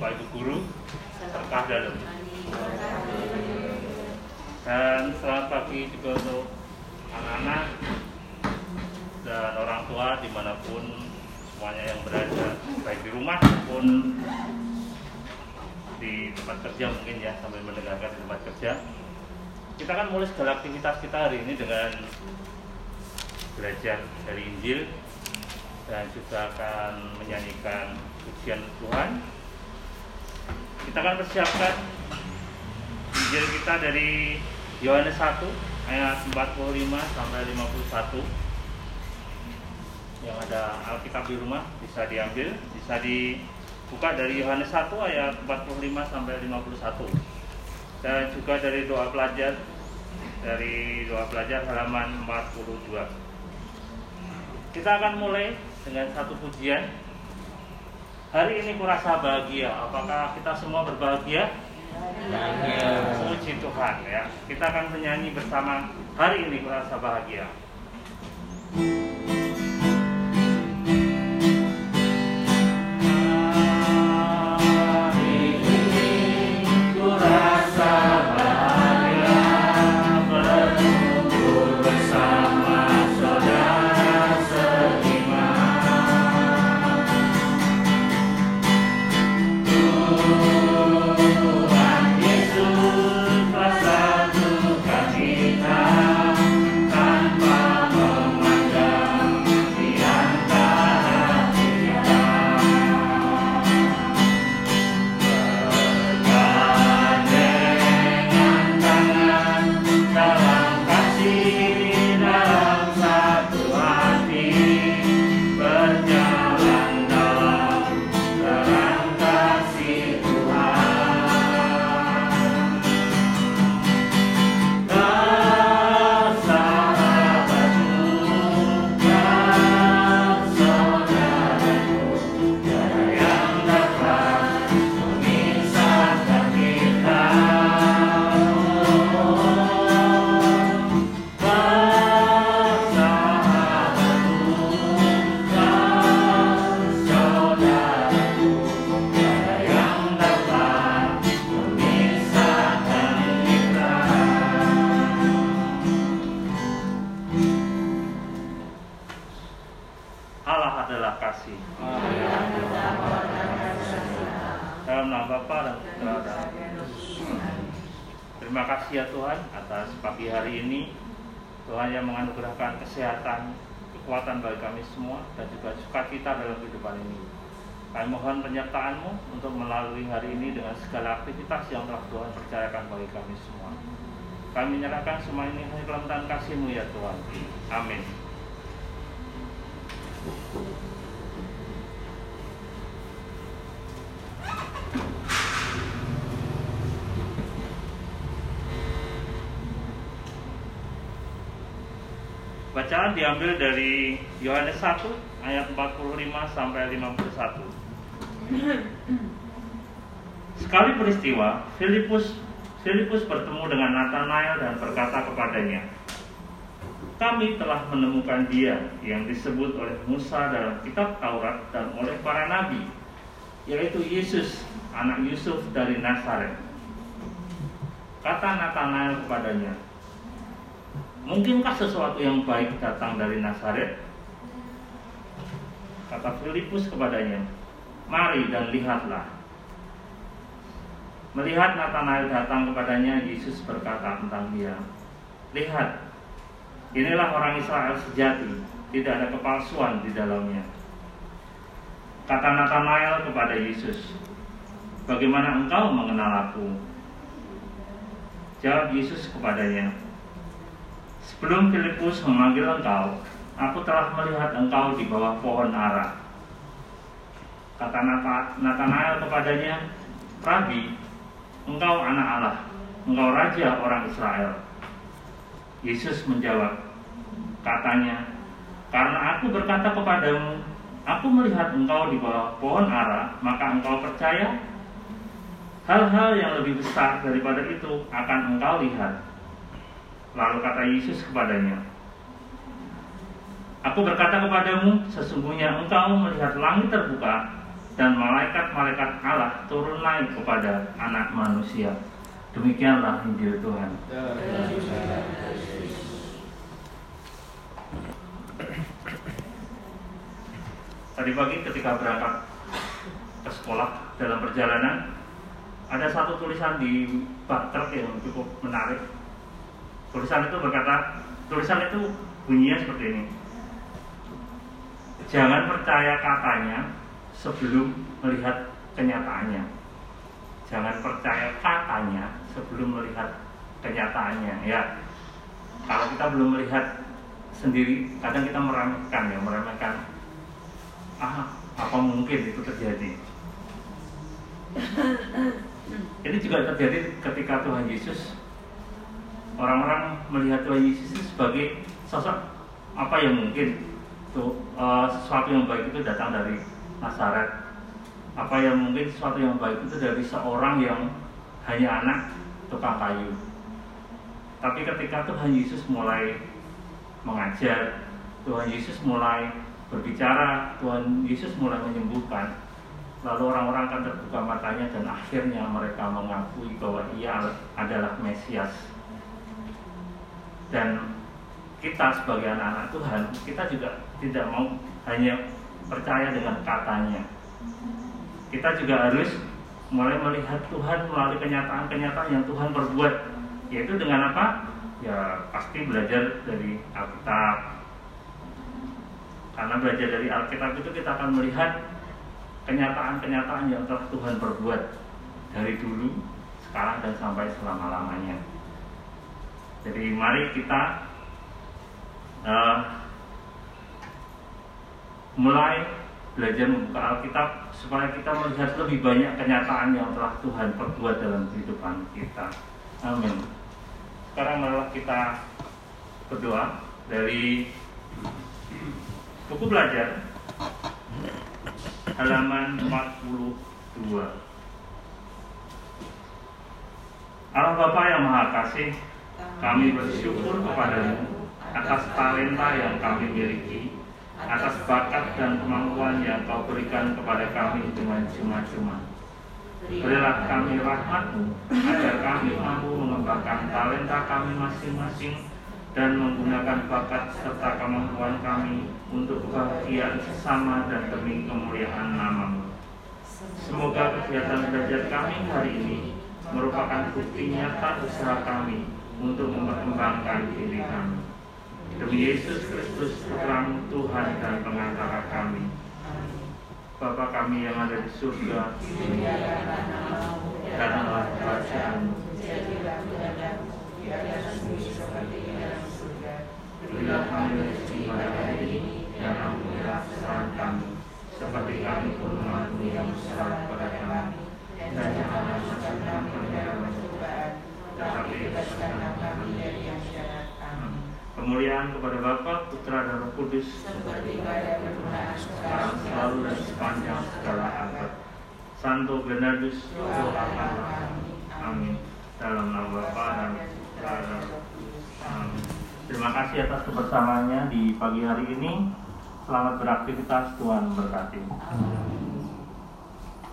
Bapak Ibu Guru, berkah dalam. Dan selamat pagi juga untuk anak-anak dan orang tua di mana pun semuanya yang berada, baik di rumah maupun di tempat kerja mungkin ya sambil mendengarkan di tempat kerja. Kita akan mulai segala aktivitas kita hari ini dengan belajar dari Injil dan juga akan menyanyikan pujian Tuhan. Kita akan persiapkan Injil kita dari Yohanes 1 ayat 45 sampai 51 yang ada Alkitab di rumah bisa diambil, bisa dibuka dari Yohanes 1 ayat 45 sampai 51 dan juga dari doa pelajar dari doa pelajar halaman 42 kita akan mulai dengan satu pujian hari ini kurasa bahagia. Apakah kita semua berbahagia? Bahagia. Puji Tuhan ya. Kita akan menyanyi bersama hari ini kurasa bahagia kesehatan, kekuatan bagi kami semua dan juga sukacita dalam kehidupan ini. Kami mohon penyertaan-Mu untuk melalui hari ini dengan segala aktivitas yang telah Tuhan percayakan bagi kami semua. Kami menyerahkan semua ini hanya dalam tangan kasih-Mu ya Tuhan. Amin. Bacaan diambil dari Yohanes 1 ayat 45 sampai 51. Sekali peristiwa, Filipus Filipus bertemu dengan Nathanael dan berkata kepadanya, "Kami telah menemukan dia yang disebut oleh Musa dalam kitab Taurat dan oleh para nabi, yaitu Yesus, anak Yusuf dari Nazaret." Kata Nathanael kepadanya, Mungkinkah sesuatu yang baik datang dari Nazaret? Kata Filipus kepadanya, Mari dan lihatlah. Melihat Nathanael datang kepadanya, Yesus berkata tentang dia, Lihat, inilah orang Israel sejati, tidak ada kepalsuan di dalamnya. Kata Nathanael kepada Yesus, Bagaimana engkau mengenal aku? Jawab Yesus kepadanya, Sebelum Filipus memanggil engkau, aku telah melihat engkau di bawah pohon ara. Kata Nathanael kepadanya, Rabi, engkau anak Allah, engkau raja orang Israel. Yesus menjawab, katanya, karena aku berkata kepadamu, aku melihat engkau di bawah pohon ara, maka engkau percaya? Hal-hal yang lebih besar daripada itu akan engkau lihat. Lalu kata Yesus kepadanya, Aku berkata kepadamu, sesungguhnya engkau melihat langit terbuka dan malaikat-malaikat Allah turun naik kepada anak manusia. Demikianlah Injil Tuhan. Tadi pagi ketika berangkat ke sekolah dalam perjalanan ada satu tulisan di bak yang cukup menarik. Tulisan itu berkata, tulisan itu bunyinya seperti ini. Jangan percaya katanya sebelum melihat kenyataannya. Jangan percaya katanya sebelum melihat kenyataannya. Ya, kalau kita belum melihat sendiri, kadang kita meremehkan ya, meremehkan. Ah, apa mungkin itu terjadi? Ini juga terjadi ketika Tuhan Yesus orang-orang melihat Tuhan Yesus itu sebagai sosok apa yang mungkin tuh uh, sesuatu yang baik itu datang dari Nazaret. Apa yang mungkin sesuatu yang baik itu dari seorang yang hanya anak tukang kayu. Tapi ketika Tuhan Yesus mulai mengajar, Tuhan Yesus mulai berbicara, Tuhan Yesus mulai menyembuhkan, lalu orang-orang akan terbuka matanya dan akhirnya mereka mengakui bahwa ia adalah Mesias dan kita sebagai anak-anak Tuhan kita juga tidak mau hanya percaya dengan katanya. Kita juga harus mulai melihat Tuhan melalui kenyataan-kenyataan yang Tuhan perbuat. Yaitu dengan apa? Ya pasti belajar dari Alkitab. Karena belajar dari Alkitab itu kita akan melihat kenyataan-kenyataan yang telah Tuhan perbuat dari dulu, sekarang dan sampai selama-lamanya. Jadi mari kita uh, mulai belajar membuka Alkitab supaya kita melihat lebih banyak kenyataan yang telah Tuhan perbuat dalam kehidupan kita. Amin. Sekarang malah kita berdoa dari buku belajar halaman 42 Allah Bapa yang Maha Kasih kami bersyukur kepadamu atas talenta yang kami miliki atas bakat dan kemampuan yang kau berikan kepada kami dengan cuma-cuma Berilah kami rahmatmu agar kami mampu mengembangkan talenta kami masing-masing dan menggunakan bakat serta kemampuan kami untuk kebahagiaan sesama dan demi kemuliaan namamu. Semoga kegiatan belajar kami hari ini merupakan bukti nyata usaha kami untuk memperkembangkan diri kami. Demi Yesus Kristus, Putramu Tuhan dan pengantara kami. Bapa kami yang ada di surga, karena kerajaanmu, Bila kami rezeki pada hari ini dan ampunilah kesalahan kami, seperti kami pun mengampuni yang bersalah kepada kami. Dan janganlah masukkan kami dalam pencobaan, tetapi bebaskanlah kami dari yang jahat. Amin. Kemuliaan kepada Bapa, Putra dan Roh Kudus, seperti pada permulaan sekarang selalu dan sepanjang segala abad. Santo Bernardus, doakanlah kami. Amin. Dalam nama Bapa dan Putra dan Amin. Terima kasih atas kebersamaannya di pagi hari ini. Selamat beraktivitas, Tuhan berkati.